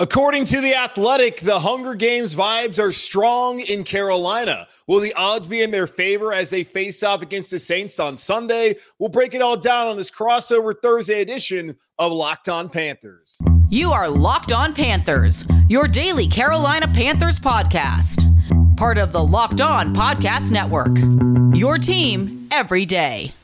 According to The Athletic, the Hunger Games vibes are strong in Carolina. Will the odds be in their favor as they face off against the Saints on Sunday? We'll break it all down on this crossover Thursday edition of Locked On Panthers. You are Locked On Panthers, your daily Carolina Panthers podcast. Part of the Locked On Podcast Network. Your team every day.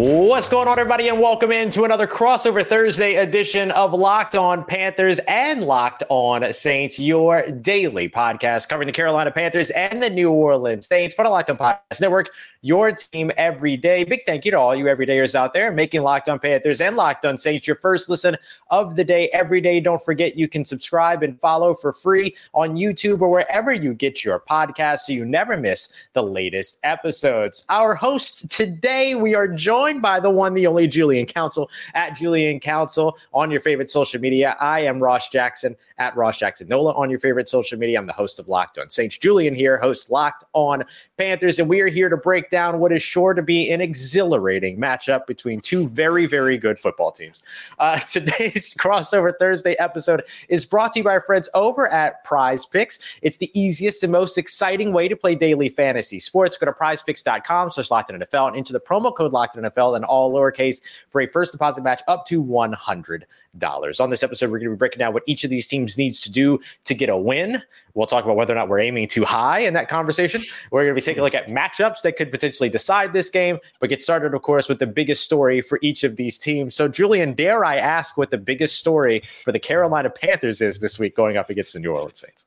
What's going on, everybody, and welcome into another crossover Thursday edition of Locked On Panthers and Locked On Saints, your daily podcast covering the Carolina Panthers and the New Orleans Saints, but a Locked On Podcast Network, your team every day. Big thank you to all you everydayers out there making Locked On Panthers and Locked On Saints your first listen of the day every day. Don't forget you can subscribe and follow for free on YouTube or wherever you get your podcast so you never miss the latest episodes. Our host today, we are joined by the one, the only Julian Council at Julian Council on your favorite social media. I am Ross Jackson at Ross Jackson Nola on your favorite social media. I'm the host of Locked On Saints. Julian here, host Locked On Panthers, and we are here to break down what is sure to be an exhilarating matchup between two very, very good football teams. Uh, today's crossover Thursday episode is brought to you by our friends over at PrizePicks. It's the easiest and most exciting way to play daily fantasy sports. Go to prizepicks.com slash locked NFL and enter the promo code locked in And all lowercase for a first deposit match up to $100. On this episode, we're going to be breaking down what each of these teams needs to do to get a win. We'll talk about whether or not we're aiming too high in that conversation. We're going to be taking a look at matchups that could potentially decide this game, but get started, of course, with the biggest story for each of these teams. So, Julian, dare I ask what the biggest story for the Carolina Panthers is this week going up against the New Orleans Saints?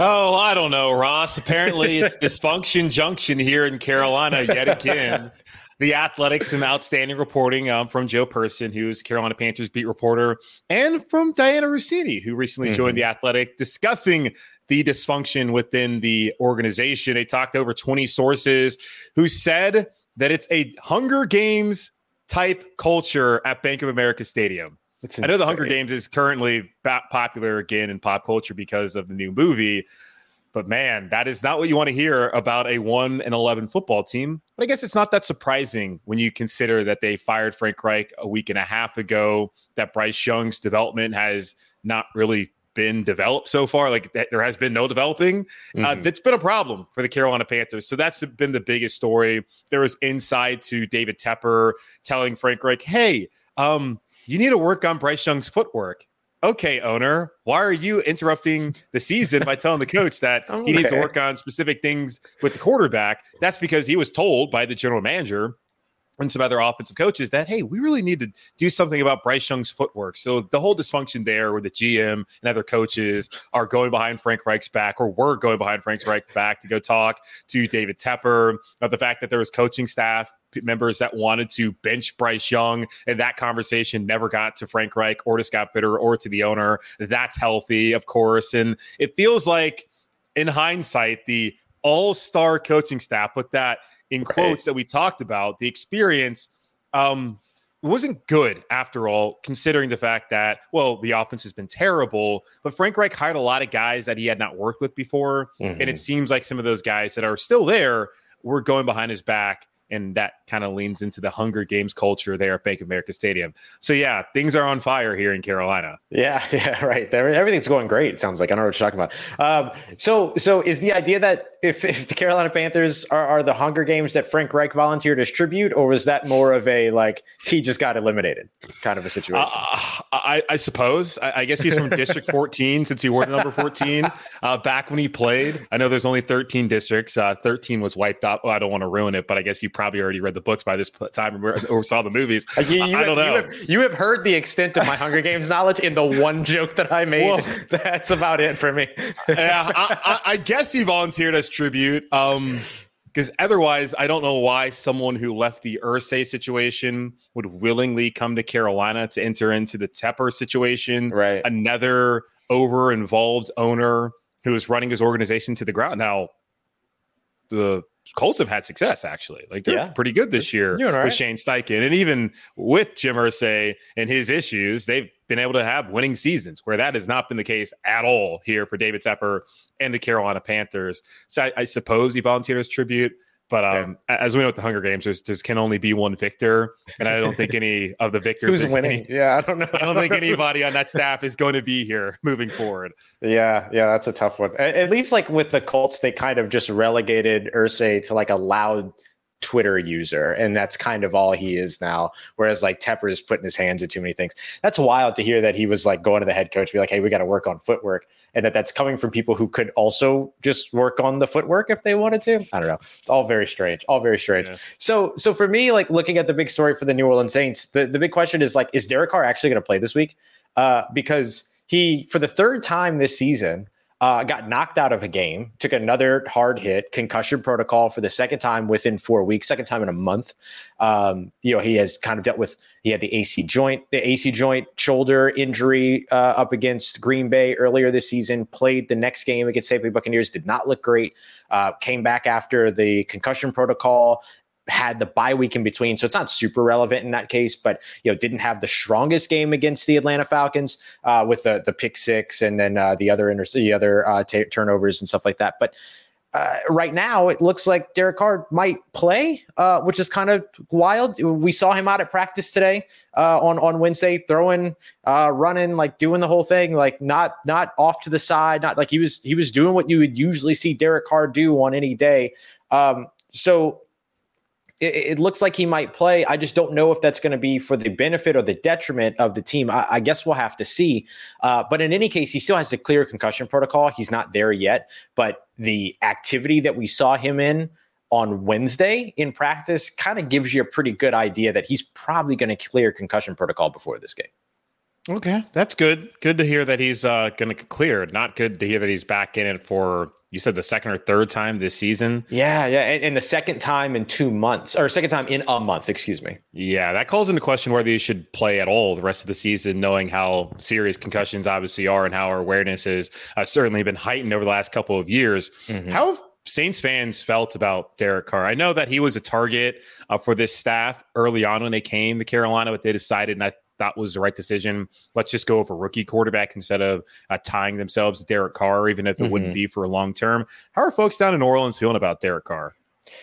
Oh, I don't know, Ross. Apparently, it's dysfunction junction here in Carolina yet again the athletics and outstanding reporting um, from Joe Person, who's Carolina Panthers beat reporter, and from Dianna Russini, who recently mm-hmm. joined the Athletic, discussing the dysfunction within the organization. They talked to over 20 sources who said that it's a Hunger Games type culture at Bank of America Stadium. I know the Hunger Games is currently popular again in pop culture because of the new movie, but man, that is not what you want to hear about a 1 and 11 football team. But I guess it's not that surprising when you consider that they fired Frank Reich a week and a half ago, that Bryce Young's development has not really been developed so far. Like there has been no developing. Uh, mm-hmm. Uh, that's been a problem for the Carolina Panthers. So that's been the biggest story. There was inside to David Tepper telling Frank Reich, hey, um, you need to work on Bryce Young's footwork okay, owner, why are you interrupting the season by telling the coach that okay. he needs to work on specific things with the quarterback? That's because he was told by the general manager and some other offensive coaches that hey, we really need to do something about Bryce Young's footwork. So the whole dysfunction there, where the GM and other coaches are going behind Frank Reich's back, or were going behind Frank Reich's back to go talk to David Tepper, about the fact that there was coaching staff members that wanted to bench Bryce Young, and that conversation never got to Frank Reich or to Scott Fitterer or to the owner. That's healthy, of course, and it feels like, in hindsight, the all-star coaching staff put that in right. quotes that we talked about. The experience. Um, wasn't good after all, considering the fact that, well, the offense has been terrible, but Frank Reich hired a lot of guys that he had not worked with before. Mm-hmm. And it seems like some of those guys that are still there were going behind his back and that kind of leans into the Hunger Games culture there at Bank of America Stadium. So yeah, things are on fire here in Carolina. Yeah, yeah, right. Everything's going great. It sounds like I don't know what you're talking about. Um, so, so is the idea that if, if the Carolina Panthers are, are the Hunger Games that Frank Reich volunteered to distribute, or was that more of a like he just got eliminated kind of a situation? Uh, I, I, suppose. I, I, guess he's from District 14 since he wore the number 14 uh, back when he played. I know there's only 13 districts. Uh, 13 was wiped out. Well, I don't want to ruin it, but I guess you probably already read the books by this time or, or saw the movies. You, you I, don't know. You have, you have, heard the extent of my Hunger Games knowledge in the one joke that I made. Well, That's about it for me. yeah, I, I, guess he volunteered as tribute. Um, because otherwise, I don't know why someone who left the Irsay situation would willingly come to Carolina to enter into the Tepper situation. Right. Another over involved owner who is running his organization to the ground. Now, the Colts have had success actually. Like they're yeah. pretty good this year right. with Shane Steichen, and even with Jim Irsay and his issues, they've been able to have winning seasons. Where that has not been the case at all here for David Tepper and the Carolina Panthers. So I, I suppose he volunteered as tribute, But um, yeah. as we know at the Hunger Games, there's, there's can only be one victor, and I don't think any of the victors who's winning. Any, yeah, I don't know. I don't think anybody on that staff is going to be here moving forward. Yeah, yeah, that's a tough one. At, at least like with the Colts, they kind of just relegated Irsay to like a loud Twitter user, and that's kind of all he is now. Whereas like Tepper is putting his hands in too many things. That's wild to hear that he was like going to the head coach, be like, "Hey, we got to work on footwork," and that that's coming from people who could also just work on the footwork if they wanted to. I don't know. It's all very strange. All very strange. Yeah. So, so for me, like looking at the big story for the New Orleans Saints, the the big question is like, is Derek Carr actually going to play this week? Uh, because he, for the third time this season uh, got knocked out of a game, took another hard hit, concussion protocol for the second time within four weeks, second time in a month. Um, you know, he has kind of dealt with, he had the AC joint, the AC joint shoulder injury uh, up against Green Bay earlier this season, played the next game against Tampa Bay Buccaneers, did not look great, uh, came back after the concussion protocol, had the bye week in between, so it's not super relevant in that case. But you know, didn't have the strongest game against the Atlanta Falcons uh, with the the pick six and then uh, the other inter- the other uh, t- turnovers and stuff like that. But uh, right now, it looks like Derek Carr might play, uh, which is kind of wild. We saw him out at practice today uh, on on Wednesday, throwing, running, like doing the whole thing, like not not off to the side, not like he was he was doing what you would usually see Derek Carr do on any day. Um, so it, it, looks like he might play. I just don't know if that's going to be for the benefit or the detriment of the team. I, I guess we'll have to see. Uh, but in any case, he still has the clear concussion protocol. He's not there yet. But the activity that we saw him in on Wednesday in practice kind of gives you a pretty good idea that he's probably going to clear concussion protocol before this game. Okay, that's good. Good to hear that he's uh, going to clear. Not good to hear that he's back in it for you said the second or third time this season. Yeah, yeah, and, and, the second time in two months, or second time in a month, excuse me. Yeah, that calls into question whether you should play at all the rest of the season, knowing how serious concussions obviously are and how our awareness has uh, certainly been heightened over the last couple of years. Mm-hmm. How have Saints fans felt about Derek Carr? I know that he was a target uh, for this staff early on when they came to Carolina, but they decided, and I that was the right decision. Let's just go a rookie quarterback instead of uh, tying themselves to Derek Carr, even if it mm-hmm. wouldn't be for a long term. How are folks down in New Orleans feeling about Derek Carr?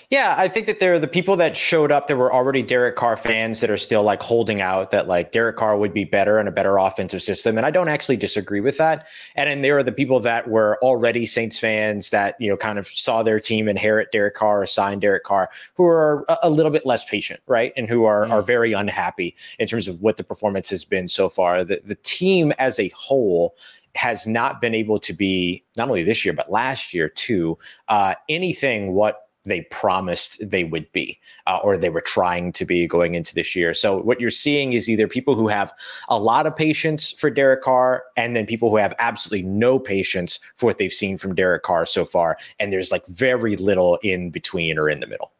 Yeah, I think that there are the people that showed up that were already Derek Carr fans that are still like holding out that like Derek Carr would be better and a better offensive system. And I don't actually disagree with that. And then there are the people that were already Saints fans that, you know, kind of saw their team inherit Derek Carr or sign Derek Carr, who are a, a little bit less patient, right? And who are, mm. are very unhappy in terms of what the performance has been so far. The, the team as a whole has not been able to be not only this year but last year too uh, anything what they promised they would be uh, or they were trying to be going into this year. So what you're seeing is either people who have a lot of patience for Derek Carr and then people who have absolutely no patience for what they've seen from Derek Carr so far. And there's like very little in between or in the middle.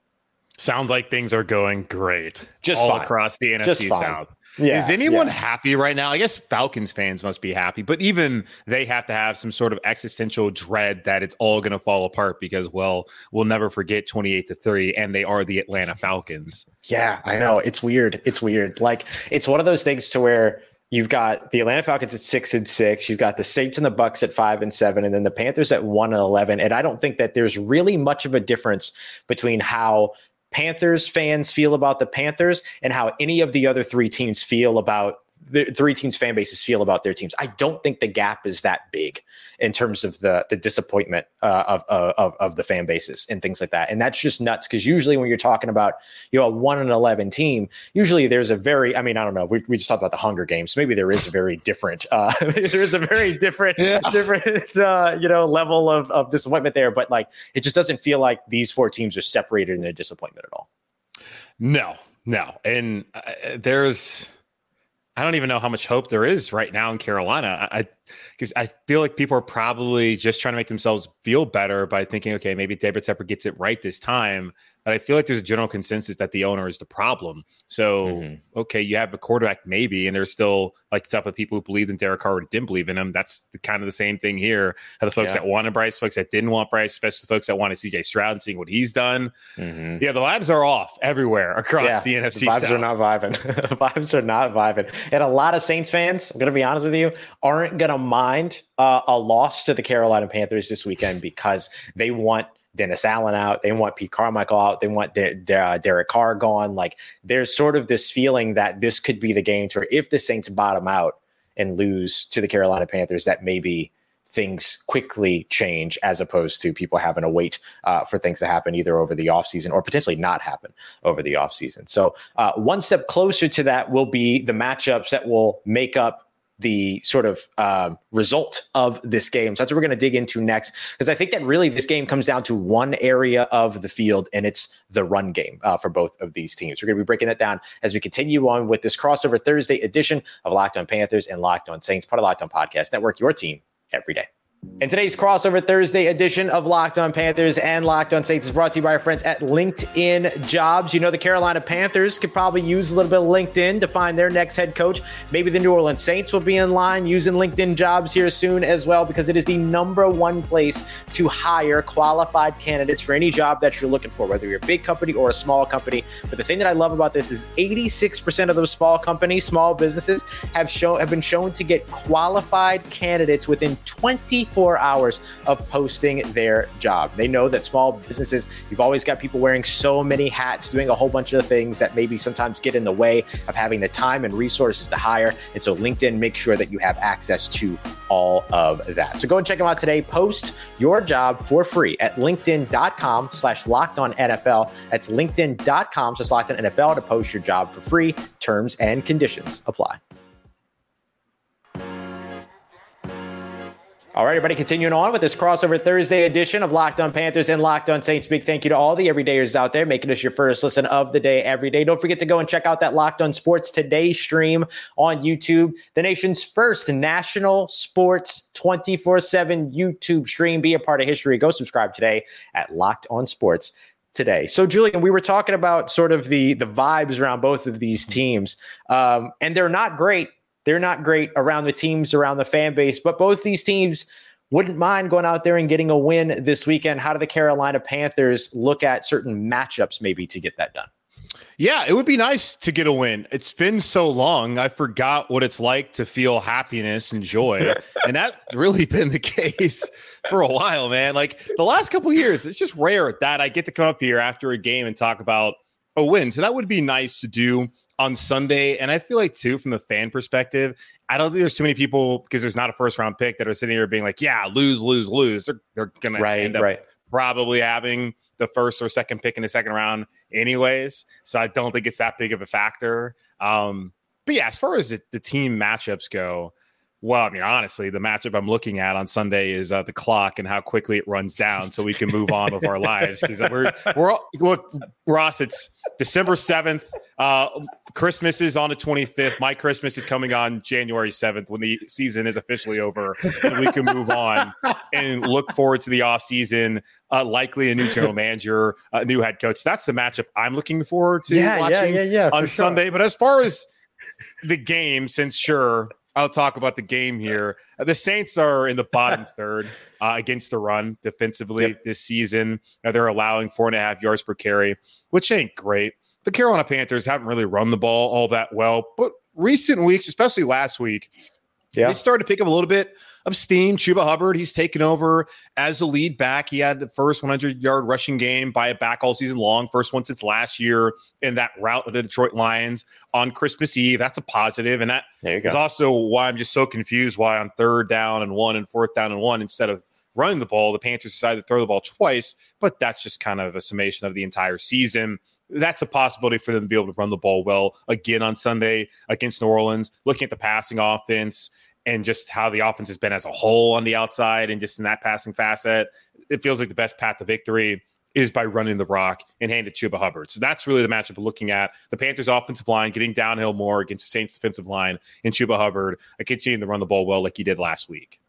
Sounds like things are going great. Just all fine. across the NFC South. Yeah, is anyone yeah. happy right now? I guess Falcons fans must be happy, but even they have to have some sort of existential dread that it's all going to fall apart because, well, we'll never forget 28 to 3, and they are the Atlanta Falcons. Yeah, I know. It's weird. It's weird. Like, it's one of those things to where you've got the Atlanta Falcons at six and six, you've got the Saints and the Bucks at five and seven, and then the Panthers at one and 11. And I don't think that there's really much of a difference between how Panthers fans feel about the Panthers and how any of the other three teams feel about the three teams fan bases feel about their teams. I don't think the gap is that big in terms of the the disappointment uh, of, of of the fan bases and things like that. And that's just nuts because usually when you're talking about you know a one and eleven team, usually there's a very I mean I don't know we, we just talked about the Hunger Games. So maybe there is a very different uh, there is a very different yeah. different uh, you know level of of disappointment there. But like it just doesn't feel like these four teams are separated in their disappointment at all. No, no, and uh, there's I don't even know how much hope there is right now in Carolina. I because I, feel like people are probably just trying to make themselves feel better by thinking, okay, maybe David Tepper gets it right this time. But I feel like there's a general consensus that the owner is the problem. So, mm-hmm. okay, you have a quarterback maybe, and there's still like the type of people who believed in Derek Carr and didn't believe in him. That's the, kind of the same thing here. The folks yeah. that wanted Bryce, folks that didn't want Bryce, especially the folks that wanted CJ Stroud and seeing what he's done. Mm-hmm. Yeah, the vibes are off everywhere across yeah, the NFC. The vibes South. are not vibing. the vibes are not vibing, and a lot of Saints fans, I'm going to be honest with you, aren't going to mind uh, a loss to the Carolina Panthers this weekend because they want Dennis Allen out. They want Pete Carmichael out. They want De- De- uh, Derek Carr gone. Like there's sort of this feeling that this could be the game to if the Saints bottom out and lose to the Carolina Panthers, that maybe things quickly change as opposed to people having to wait uh, for things to happen either over the offseason or potentially not happen over the offseason. So, uh, one step closer to that will be the matchups that will make up the sort of um, result of this game. So that's what we're going to dig into next, because I think that really this game comes down to one area of the field, and it's the run game uh, for both of these teams. We're going to be breaking that down as we continue on with this crossover Thursday edition of Locked On Panthers and Locked On Saints, part of Locked On Podcast Network, your team every day. In today's crossover Thursday edition of Locked On Panthers and Locked On Saints is brought to you by our friends at LinkedIn Jobs. You know, the Carolina Panthers could probably use a little bit of LinkedIn to find their next head coach. Maybe the New Orleans Saints will be in line using LinkedIn Jobs here soon as well, because it is the number one place to hire qualified candidates for any job that you're looking for, whether you're a big company or a small company. But the thing that I love about this is 86% of those small companies, small businesses have shown have been shown to get qualified candidates within 24 24 hours of posting their job. They know that small businesses, you've always got people wearing so many hats, doing a whole bunch of things that maybe sometimes get in the way of having the time and resources to hire. And so LinkedIn makes sure that you have access to all of that. So go and check them out today. Post your job for free at linkedin.com slash locked on NFL. That's linkedin.com slash locked on NFL to post your job for free. Terms and conditions apply. All right, everybody, continuing on with this crossover Thursday edition of Locked On Panthers and Locked On Saints. Big thank you to all the everydayers out there making us your first listen of the day every day. Don't forget to go and check out that Locked On Sports Today stream on YouTube, the nation's first national sports 24 7 YouTube stream. Be a part of history. Go subscribe today at Locked On Sports today. So, Julian, we were talking about sort of the the vibes around both of these teams, um, and they're not great they're not great around the teams, around the fan base, but both these teams wouldn't mind going out there and getting a win this weekend. How do the Carolina Panthers look at certain matchups maybe to get that done? Yeah, it would be nice to get a win. It's been so long. I forgot what it's like to feel happiness and joy. and that's really been the case for a while, man. Like the last couple years, it's just rare that I get to come up here after a game and talk about a win. So that would be nice to do on Sunday. And I feel like, too, from the fan perspective, I don't think there's too many people because there's not a first round pick that are sitting here being like, yeah, lose, lose, lose. They're, they're going right, to end up right. probably having the first or second pick in the second round, anyways. So I don't think it's that big of a factor. Um, but yeah, as far as the, the team matchups go, well, I mean, honestly, the matchup I'm looking at on Sunday is uh, the clock and how quickly it runs down, so we can move on with our lives. Because we're we're all, look, Ross. It's December seventh. Uh, Christmas is on the 25th. My Christmas is coming on January 7th when the season is officially over, and we can move on and look forward to the off season. Uh, likely a new general manager, a new head coach. That's the matchup I'm looking forward to yeah, watching yeah, yeah, yeah, on sure. Sunday. But as far as the game, since sure I'll talk about the game here. Uh, the Saints are in the bottom third uh, against the run defensively Yep. this season. Uh, they're allowing four and a half yards per carry, which ain't great. The Carolina Panthers haven't really run the ball all that well, but recent weeks, especially last week, Yeah. they started to pick up a little bit of steam. Chuba Hubbard, he's taken over as the lead back. He had the first 100 yard rushing game by a back all season long, first one since last year in that route of the Detroit Lions on Christmas Eve. That's a positive, and that is also why I'm just so confused why on third down and one and fourth down and one instead of running the ball, the Panthers decided to throw the ball twice, but that's just kind of a summation of the entire season. That's a possibility for them to be able to run the ball well again on Sunday against New Orleans. Looking at the passing offense and just how the offense has been as a whole on the outside and just in that passing facet, it feels like the best path to victory is by running the rock and hand it Chuba Hubbard. So that's really the matchup we're looking at. The Panthers offensive line getting downhill more against the Saints defensive line and Chuba Hubbard continuing to run the ball well like he did last week.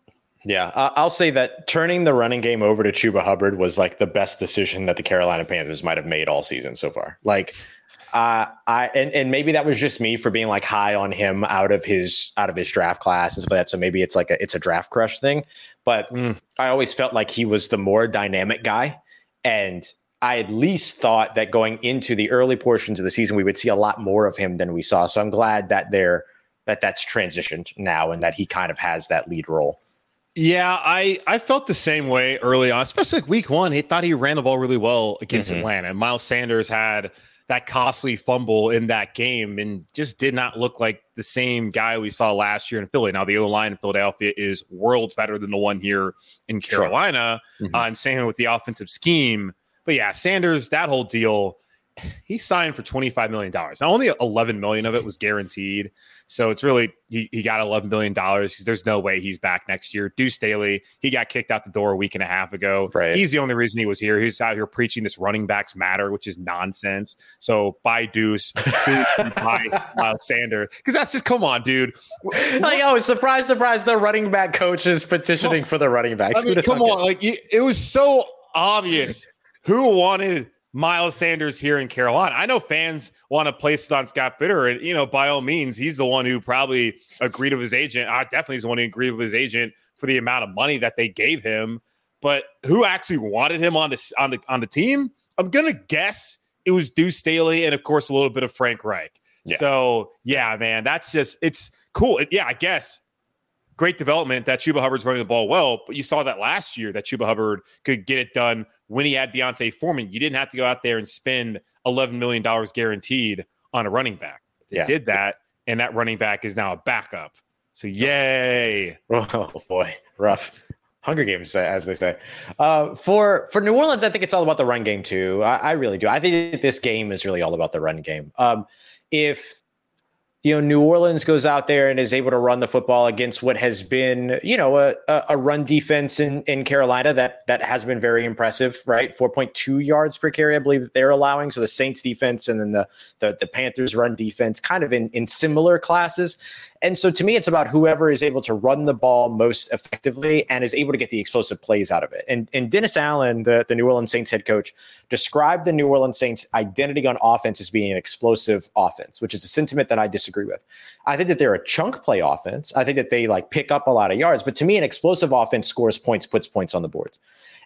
Yeah, I'll say that turning the running game over to Chuba Hubbard was like the best decision that the Carolina Panthers might have made all season so far. Like, uh, I and, and maybe that was just me for being like high on him out of his out of his draft class and stuff like that. So maybe it's like a it's a draft crush thing. But Mm. I always felt like he was the more dynamic guy, and I at least thought that going into the early portions of the season we would see a lot more of him than we saw. So I'm glad that they're that that's transitioned now and that he kind of has that lead role. Yeah, I I felt the same way early on, especially like week one. He thought he ran the ball really well against mm-hmm. Atlanta. Miles Sanders had that costly fumble in that game and just did not look like the same guy we saw last year in Philly. Now, the O line in Philadelphia is worlds better than the one here in Carolina, sure. mm-hmm. uh, and same with the offensive scheme. But yeah, Sanders, that whole deal, he signed for $25 million. Now, only 11 million of it was guaranteed. So it's really he, he got $11 million. because there's no way he's back next year. Deuce Staley, he got kicked out the door a week and a half ago. Right. He's the only reason he was here. He's out here preaching this running backs matter, which is nonsense. So bye Deuce, soon bye uh, Sander, because that's just come on, dude. Like oh, surprise, surprise! The running back coach is petitioning for the running backs. I mean, come on, like it was so obvious who wanted Miles Sanders here in Carolina. I know fans want to place it on Scott Fitterer, and you know, by all means, he's the one who probably agreed with his agent. I definitely is the one who agreed with his agent for the amount of money that they gave him. But who actually wanted him on the on the on the team? I'm gonna guess it was Deuce Staley and of course a little bit of Frank Reich. Yeah. So yeah, man, that's just it's cool. Yeah, I guess great development that Chuba Hubbard's running the ball well, but you saw that last year that Chuba Hubbard could get it done when he had D'Onta Foreman. You didn't have to go out there and spend $11 million guaranteed on a running back. They yeah. did that, and that running back is now a backup. So yay! Oh boy, rough. Hunger Games, as they say. Uh, for for New Orleans, I think it's all about the run game too. I, I really do. I think this game is really all about the run game. Um, if you know, New Orleans goes out there and is able to run the football against what has been, you know, a, a run defense in, in Carolina that that has been very impressive, right? 4.2 yards per carry, I believe that they're allowing. So the Saints defense and then the the, the Panthers run defense kind of in, in similar classes. And so to me, it's about whoever is able to run the ball most effectively and is able to get the explosive plays out of it. And, and Dennis Allen, the, the New Orleans Saints head coach, described the New Orleans Saints identity on offense as being an explosive offense, which is a sentiment that I disagree with. I think that they're a chunk play offense. I think that they like pick up a lot of yards, but to me, an explosive offense scores points, puts points on the boards.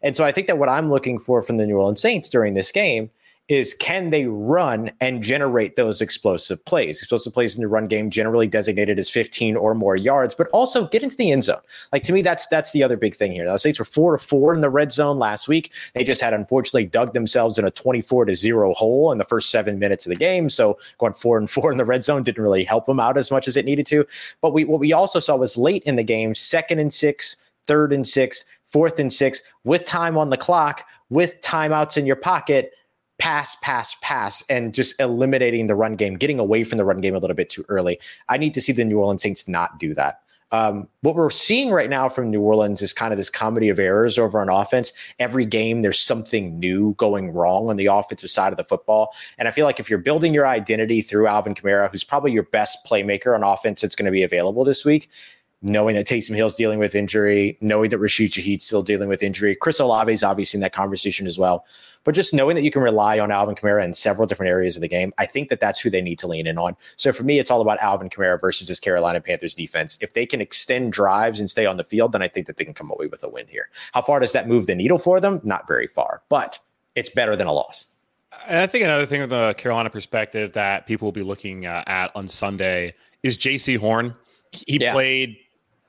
And so I think that what I'm looking for from the New Orleans Saints during this game is can they run and generate those explosive plays? Explosive plays in the run game generally designated as 15 or more yards, but also get into the end zone. Like to me, that's that's the other big thing here. The Saints were four to four in the red zone last week. They just had unfortunately dug themselves in a 24 to zero hole in the first seven minutes of the game. So going four and four in the red zone didn't really help them out as much as it needed to. But we what we also saw was late in the game, second and six, third and six, fourth and six, with time on the clock, with timeouts in your pocket pass, pass, pass, and just eliminating the run game, getting away from the run game a little bit too early. I need to see the New Orleans Saints not do that. Um, what we're seeing right now from New Orleans is kind of this comedy of errors over on offense. Every game, there's something new going wrong on the offensive side of the football. And I feel like if you're building your identity through Alvin Kamara, who's probably your best playmaker on offense that's going to be available this week, knowing that Taysom Hill's dealing with injury, knowing that Rashid Shaheed's still dealing with injury. Chris Olave is obviously in that conversation as well. But just knowing that you can rely on Alvin Kamara in several different areas of the game, I think that that's who they need to lean in on. So for me, it's all about Alvin Kamara versus this Carolina Panthers defense. If they can extend drives and stay on the field, then I think that they can come away with a win here. How far does that move the needle for them? Not very far, but it's better than a loss. And I think another thing from the Carolina perspective that people will be looking uh, at on Sunday is Jaycee Horn. He yeah. played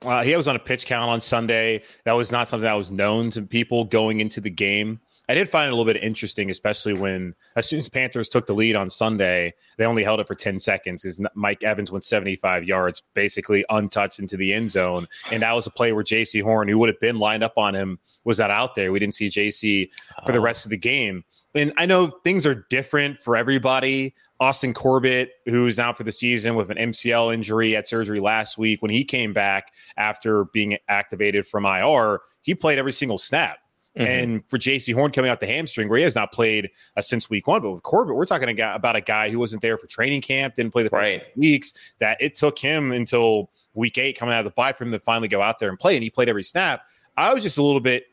uh, he was on a pitch count on Sunday. That was not something that was known to people going into the game. I did find it a little bit interesting, especially when as soon as the Panthers took the lead on Sunday, they only held it for 10 seconds. Is Mike Evans went 75 yards, basically untouched into the end zone. And that was a play where Jaycee Horn, who would have been lined up on him, was not out there. We didn't see Jaycee for the oh. rest of the game. And I know things are different for everybody. Austin Corbett, who's out for the season with an MCL injury, at surgery last week. When he came back after being activated from IR, he played every single snap. Mm-hmm. And for Jaycee Horn coming out the hamstring, where he has not played uh, since week one, but with Corbett, we're talking about a guy who wasn't there for training camp, didn't play the first right. weeks. That it took him until week eight coming out of the bye for him to finally go out there and play, and he played every snap. I was just a little bit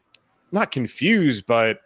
not confused, but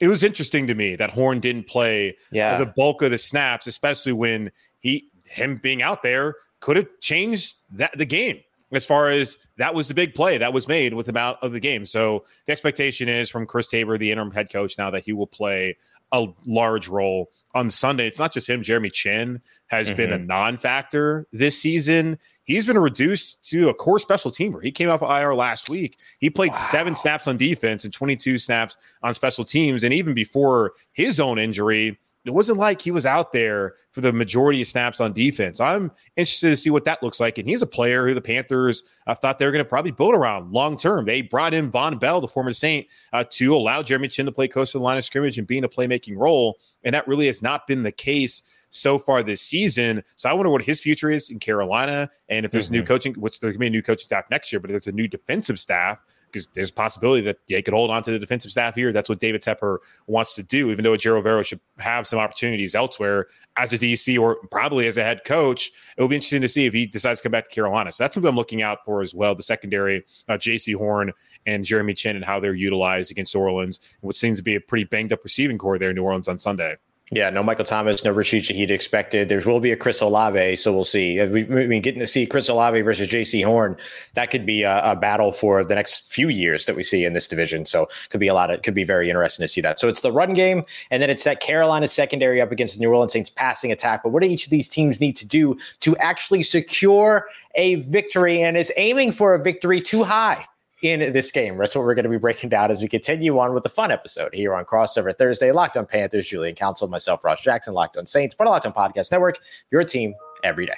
it was interesting to me that Horn didn't play yeah. the bulk of the snaps, especially when he him being out there could have changed that the game as far as that was the big play that was made with the amount of the game. So the expectation is from Chris Tabor, the interim head coach, now that he will play a large role on Sunday. It's not just him. Jeremy Chinn has mm-hmm. been a non-factor this season. He's been reduced to a core special teamer. He came off IR last week. He played wow. seven snaps on defense and 22 snaps on special teams. And even before his own injury, it wasn't like he was out there for the majority of snaps on defense. I'm interested to see what that looks like. And he's a player who the Panthers uh, thought they were going to probably build around long term. They brought in Vonn Bell, the former Saint, uh, to allow Jeremy Chinn to play close to the line of scrimmage and be in a playmaking role. And that really has not been the case so far this season. So I wonder what his future is in Carolina. And if there's mm-hmm. new coaching, which there could be a new coaching staff next year, but if there's a new defensive staff, because there's a possibility that they could hold on to the defensive staff here. That's what David Tepper wants to do, even though Ejiro Evero should have some opportunities elsewhere as a DC or probably as a head coach. It will be interesting to see if he decides to come back to Carolina. So that's something I'm looking out for as well. The secondary, uh, Jaycee Horn and Jeremy Chinn, and how they're utilized against New Orleans, what seems to be a pretty banged up receiving core there in New Orleans on Sunday. Yeah, no Michael Thomas, no Rashid Shaheed expected. There will be a Chris Olave, so we'll see. Uh, I mean, getting to see Chris Olave versus Jaycee Horn, that could be a, a, battle for the next few years that we see in this division. So could be a lot of, could be very interesting to see that. So it's the run game, and then it's that Carolina secondary up against the New Orleans Saints passing attack. But what do each of these teams need to do to actually secure a victory? And is aiming for a victory too high? In this game. That's what we're going to be breaking down as we continue on with the fun episode here on Crossover Thursday. Locked on Panthers, Julian Council, myself, Ross Jackson, Locked on Saints, but Locked on Podcast Network, your team every day.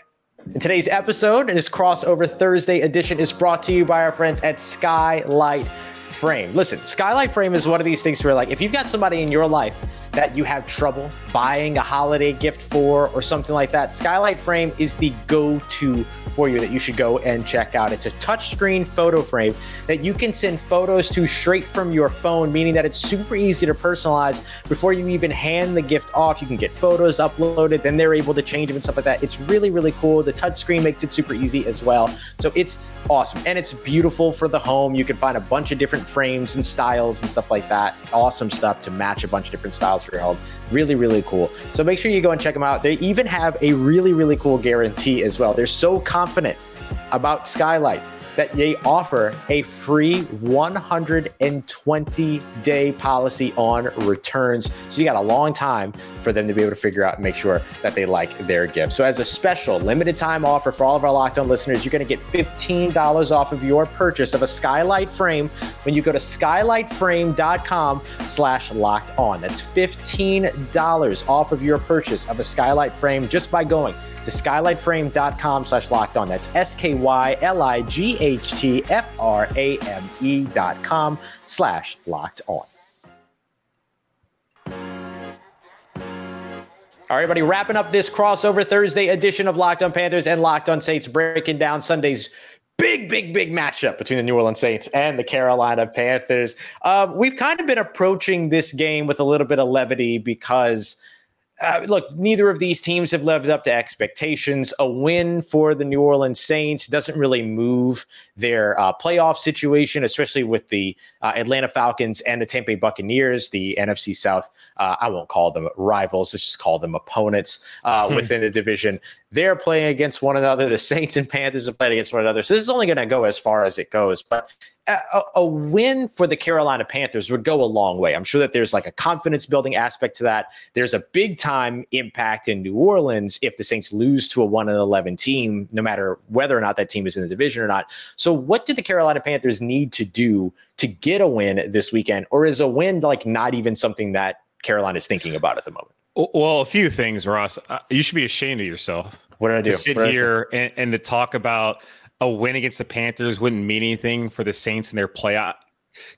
In today's episode, this Crossover Thursday edition is brought to you by our friends at Skylight Frame. Listen, Skylight Frame is one of these things where, like, if you've got somebody in your life that you have trouble buying a holiday gift for or something like that, Skylight Frame is the go to for you that you should go and check out. It's a touchscreen photo frame that you can send photos to straight from your phone, meaning that it's super easy to personalize before you even hand the gift off. You can get photos uploaded, then they're able to change them and stuff like that. It's really, really cool. The touchscreen makes it super easy as well. So it's awesome. And it's beautiful for the home. You can find a bunch of different frames and styles and stuff like that. Awesome stuff to match a bunch of different styles Really, really cool. So make sure you go and check them out. They even have a really, really cool guarantee as well. They're so confident about Skylight that they offer a free 120 day policy on returns. So you got a long time for them to be able to figure out and make sure that they like their gift. So as a special limited time offer for all of our locked on listeners, you're going to get $15 off of your purchase of a skylight frame when you go to skylightframe.com slash locked on. That's $15 off of your purchase of a skylight frame just by going to skylightframe.com slash locked on. That's S-K-Y-L-I-G H-T-F-R-A-M-E dot com slash locked on. All right, everybody, wrapping up this crossover Thursday edition of Locked On Panthers and Locked On Saints, breaking down Sunday's big, big, big matchup between the New Orleans Saints and the Carolina Panthers. Um, we've kind of been approaching this game with a little bit of levity because – uh, look, neither of these teams have lived up to expectations. A win for the New Orleans Saints doesn't really move their uh, playoff situation, especially with the uh, Atlanta Falcons and the Tampa Bay Buccaneers, the NFC South. Uh, I won't call them rivals; let's just call them opponents uh, within the division. They're playing against one another. The Saints and Panthers are playing against one another. So this is only going to go as far as it goes. But a, a, win for the Carolina Panthers would go a long way. I'm sure that there's like a confidence building aspect to that. There's a big time impact in New Orleans if the Saints lose to a 1 and 11 team, no matter whether or not that team is in the division or not. So, what do the Carolina Panthers need to do to get a win this weekend? Or is a win like not even something that Carolina is thinking about at the moment? Well, a few things, Ross. Uh, you should be ashamed of yourself. What did I do? To sit here and, and to talk about a win against the Panthers wouldn't mean anything for the Saints in their playoff.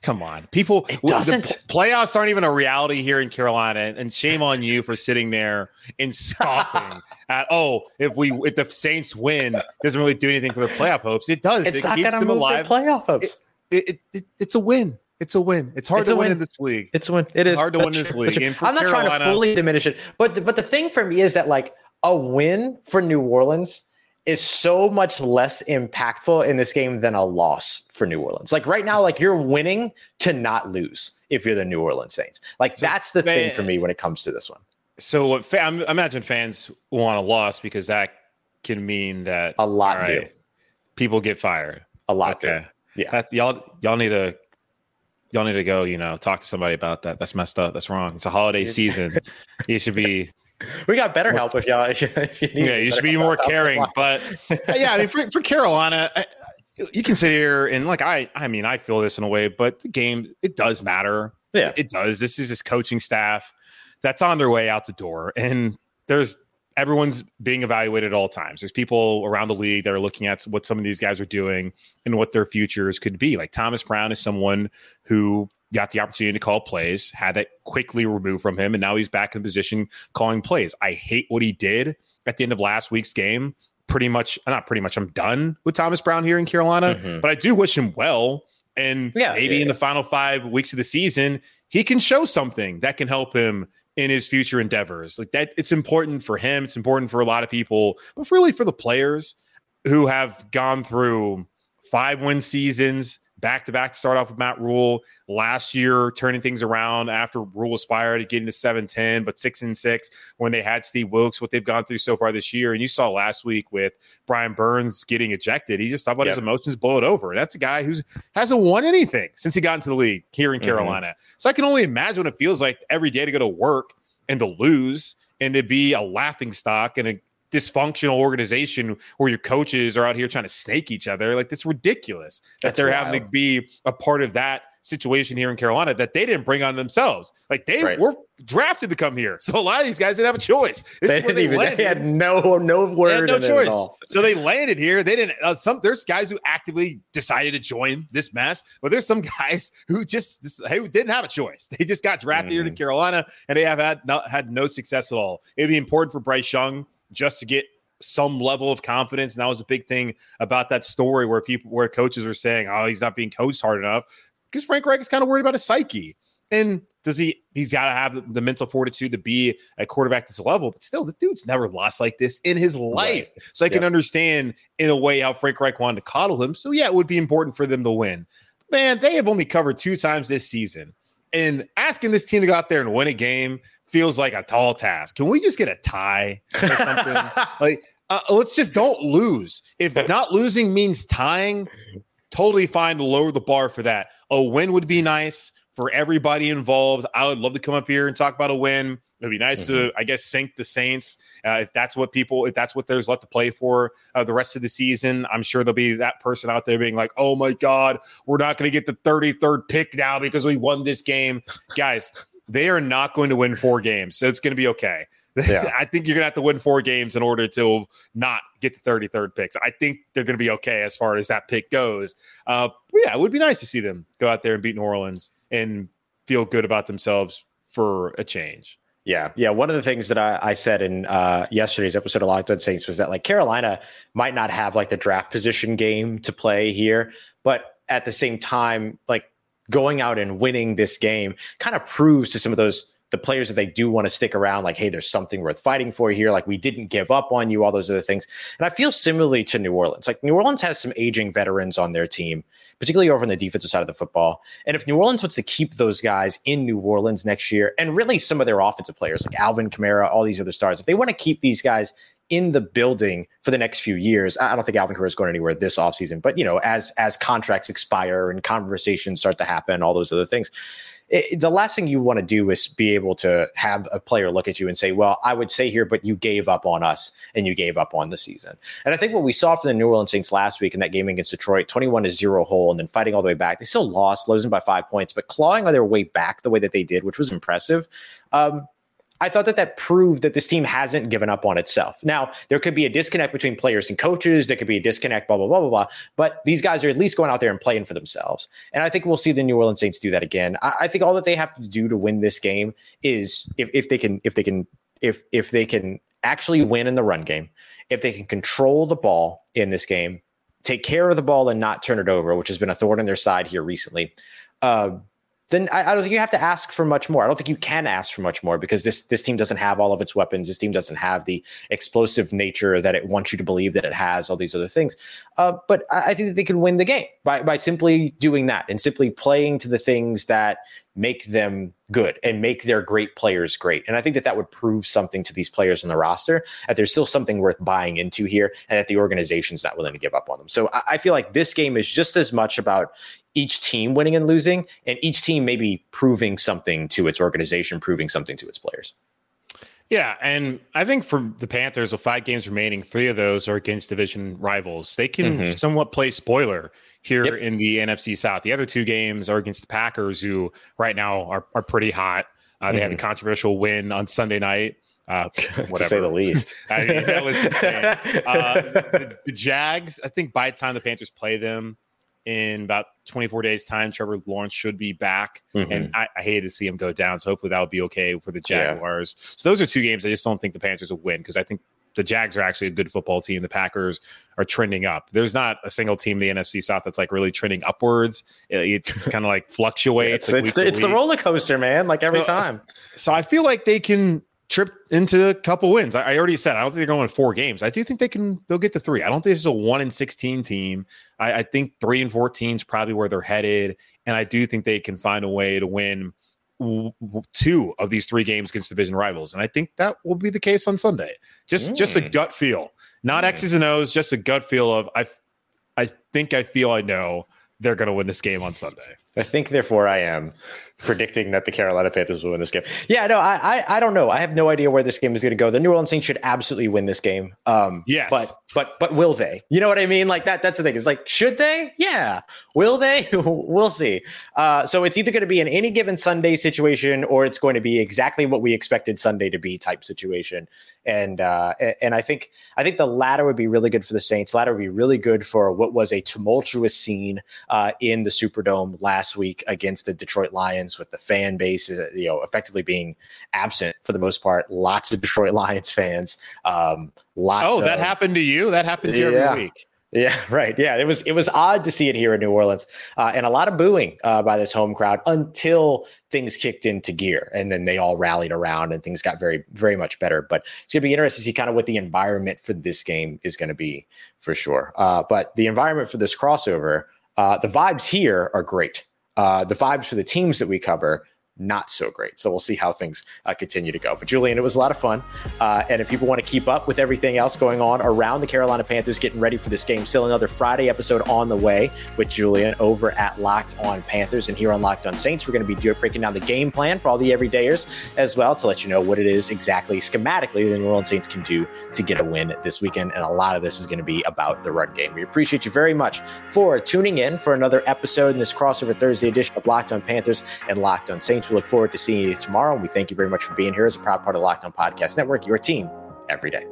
Come on, people. It doesn't. The playoffs aren't even a reality here in Carolina, and shame on you for sitting there and scoffing at. Oh, if we if the Saints win, doesn't really do anything for the playoff hopes. It does. It's it not going to move alive. playoff hopes. It, it, it, it's a win. It's a win. It's hard it's to win. win. in this league. It's a win. It is hard to win this league. I'm not Carolina, trying to fully diminish it, but the, but the thing for me is that like a win for New Orleans is so much less impactful in this game than a loss for New Orleans. Like right now, like you're winning to not lose if you're the New Orleans Saints. Like so that's the fan, thing for me when it comes to this one. So what fa- I imagine fans want a loss because that can mean that a lot right, do. People get fired. A lot okay. Do. Yeah. That's, y'all y'all need to y'all need to go, you know, talk to somebody about that. That's messed up. That's wrong. It's a holiday season. you should be. We got BetterHelp if y'all. If you, if you yeah, you should be more caring. But uh, yeah, I mean, for, for Carolina, you can sit here and like I, I mean, I feel this in a way, but the game it does matter. Yeah, it does. This is his coaching staff that's on their way out the door, and there's everyone's being evaluated at all times. There's people around the league that are looking at what some of these guys are doing and what their futures could be. Like Thomas Brown is someone who got the opportunity to call plays, had that quickly removed from him, and now he's back in position calling plays. I hate what he did at the end of last week's game. Pretty much, not pretty much, I'm done with Thomas Brown here in Carolina, mm-hmm. but I do wish him well. And yeah, maybe yeah, in the final five weeks of the season, he can show something that can help him in his future endeavors. Like that, it's important for him. It's important for a lot of people, but really for the players who have gone through five win seasons back to back to start off with Matt Rhule last year, turning things around after Rhule was fired, getting to 7 10, but 6 and 6 when they had Steve Wilks, what they've gone through so far this year. And you saw last week with Brian Burns getting ejected, he just thought about yep. his emotions blow it over. And that's a guy who hasn't won anything since he got into the league here in mm-hmm. Carolina. So I can only imagine what it feels like every day to go to work and to lose and to be a laughing stock and a dysfunctional organization where your coaches are out here trying to snake each other. Like that's ridiculous that That's they're wild. having to be a part of that situation here in Carolina that they didn't bring on themselves. Like they right. were drafted to come here, so a lot of these guys didn't have a choice. This they didn't they even. Landed. They had no no word. no choice. So they landed here. They didn't. Uh, some there's guys who actively decided to join this mess, but there's some guys who just this, who didn't have a choice. They just got drafted mm-hmm. here to mm-hmm. Carolina, and they have had not, had no success at all. It'd be important for Bryce Young just to get some level of confidence. And that was a big thing about that story where people, where coaches were saying, oh, he's not being coached hard enough because Frank Reich is kind of worried about his psyche. And does he, he's got to have the, mental fortitude to be a quarterback this level, but still, the dude's never lost like this in his life. Right. So I yep. can understand in a way how Frank Reich wanted to coddle him. So yeah, it would be important for them to win. Man, they have only covered two times this season. And asking this team to go out there and win a game feels like a tall task. Can we just get a tie or something? like, uh, let's just don't lose. If not losing means tying, totally fine to lower the bar for that. A win would be nice for everybody involved. I would love to come up here and talk about a win. It'd be nice mm-hmm. to, I guess, sink the Saints uh, if that's what people, if that's what there's left to play for uh, the rest of the season. I'm sure there'll be that person out there being like, "Oh my God, we're not going to get the 33rd pick now because we won this game." Guys, they are not going to win four games, so it's going to be okay. Yeah. I think you're going to have to win four games in order to not get the 33rd picks. I think they're going to be okay as far as that pick goes. Uh, yeah, it would be nice to see them go out there and beat New Orleans and feel good about themselves for a change. Yeah, yeah. One of the things that I, I said in uh, yesterday's episode of Locked On Saints was that like Carolina might not have like the draft position game to play here, but at the same time, like going out and winning this game kind of proves to some of those the players that they do want to stick around, like, hey, there's something worth fighting for here. Like, we didn't give up on you, all those other things. And I feel similarly to New Orleans. Like, New Orleans has some aging veterans on their team, particularly over on the defensive side of the football. And if New Orleans wants to keep those guys in New Orleans next year, and really some of their offensive players, like Alvin Kamara, all these other stars, if they want to keep these guys in the building for the next few years. I don't think Alvin Kamara is going anywhere this offseason, but you know, as as contracts expire and conversations start to happen, all those other things, it, the last thing you want to do is be able to have a player look at you and say, "Well, I would say here, but you gave up on us and you gave up on the season." And I think what we saw from the New Orleans Saints last week in that game against Detroit, twenty-one to zero hole, and then fighting all the way back, they still lost, losing by five points, but clawing on their way back the way that they did, which was impressive. Um, I thought that that proved that this team hasn't given up on itself. Now, there could be a disconnect between players and coaches. There could be a disconnect, blah, blah, blah, blah, blah. But these guys are at least going out there and playing for themselves. And I think we'll see the New Orleans Saints do that again. I, I think all that they have to do to win this game is if, if they can, if they can, if if they can actually win in the run game, if they can control the ball in this game, take care of the ball and not turn it over, which has been a thorn in their side here recently. Uh, then I, I, don't think you have to ask for much more. I don't think you can ask for much more because this this team doesn't have all of its weapons. This team doesn't have the explosive nature that it wants you to believe that it has. All these other things, uh, but I, I think that they can win the game by by simply doing that and simply playing to the things that make them good and make their great players great. And I think that that would prove something to these players on the roster that there's still something worth buying into here and that the organization's not willing to give up on them. So I, I feel like this game is just as much about each team winning and losing, and each team maybe proving something to its organization, proving something to its players. Yeah, and I think for the Panthers, with five games remaining, three of those are against division rivals. They can mm-hmm. somewhat play spoiler here yep. in the NFC South. The other two games are against the Packers, who right now are, are pretty hot. Uh, they mm-hmm. had a controversial win on Sunday night. Uh, whatever. to say the least. I mean, that was insane. Uh, the, the, Jags, I think by the time the Panthers play them in about 24 days' time, Trevor Lawrence should be back. Mm-hmm. And I, I hated to see him go down. So hopefully that will be okay for the Jaguars. Yeah. So those are two games I just don't think the Panthers will win because I think the Jags are actually a good football team. The Packers are trending up. There's not a single team in the NFC South that's like really trending upwards. It's kind of like fluctuates. it's, like it's, the, it's the, roller coaster, man. Like every so, time. So I feel like they can trip into a couple wins. I, I, already said I don't think they're going four games. I do think they can. They'll get to three. I don't think it's a one in sixteen team. I, I think three and fourteen is probably where they're headed, and I do think they can find a way to win two of these three games against division rivals, and I think that will be the case on Sunday. Just mm. just a mm. gut feel, not mm. X's and O's, just a gut feel of I. I think I feel I know they're going to win this game on Sunday. I think, therefore, I am predicting that the Carolina Panthers will win this game. Yeah, no, I, I, I don't know. I have no idea where this game is going to go. The New Orleans Saints should absolutely win this game. Um, yes, but but but will they? You know what I mean? Like that. That's the thing. It's like, should they? Yeah. Will they? we'll see. Uh, so it's either going to be an any given Sunday situation, or it's going to be exactly what we expected Sunday to be type situation. And uh, and I think I think the latter would be really good for the Saints. The latter would be really good for what was a tumultuous scene uh, in the Superdome last last week against the Detroit Lions with the fan base, uh, you know, effectively being absent for the most part. Lots of Detroit Lions fans. Um, lots. Oh, that of, happened to you. That happens here yeah. every week. Yeah, right. Yeah, it was it was odd to see it here in New Orleans, uh, and a lot of booing uh, by this home crowd until things kicked into gear, and then they all rallied around, and things got very very much better. But it's gonna be interesting to see kind of what the environment for this game is going to be for sure. Uh, but the environment for this crossover, uh, the vibes here are great. Uh, the vibes for the teams that we cover not so great. So we'll see how things uh, continue to go. But Julian, it was a lot of fun. Uh, and if people want to keep up with everything else going on around the Carolina Panthers getting ready for this game, still another Friday episode on the way with Julian over at Locked On Panthers. And here on Locked On Saints, we're going to be breaking down the game plan for all the everydayers as well to let you know what it is exactly schematically the New Orleans Saints can do to get a win this weekend. And a lot of this is going to be about the run game. We appreciate you very much for tuning in for another episode in this crossover Thursday edition of Locked On Panthers and Locked On Saints. We look forward to seeing you tomorrow. And we thank you very much for being here as a proud part of Locked On Podcast Network, your team every day.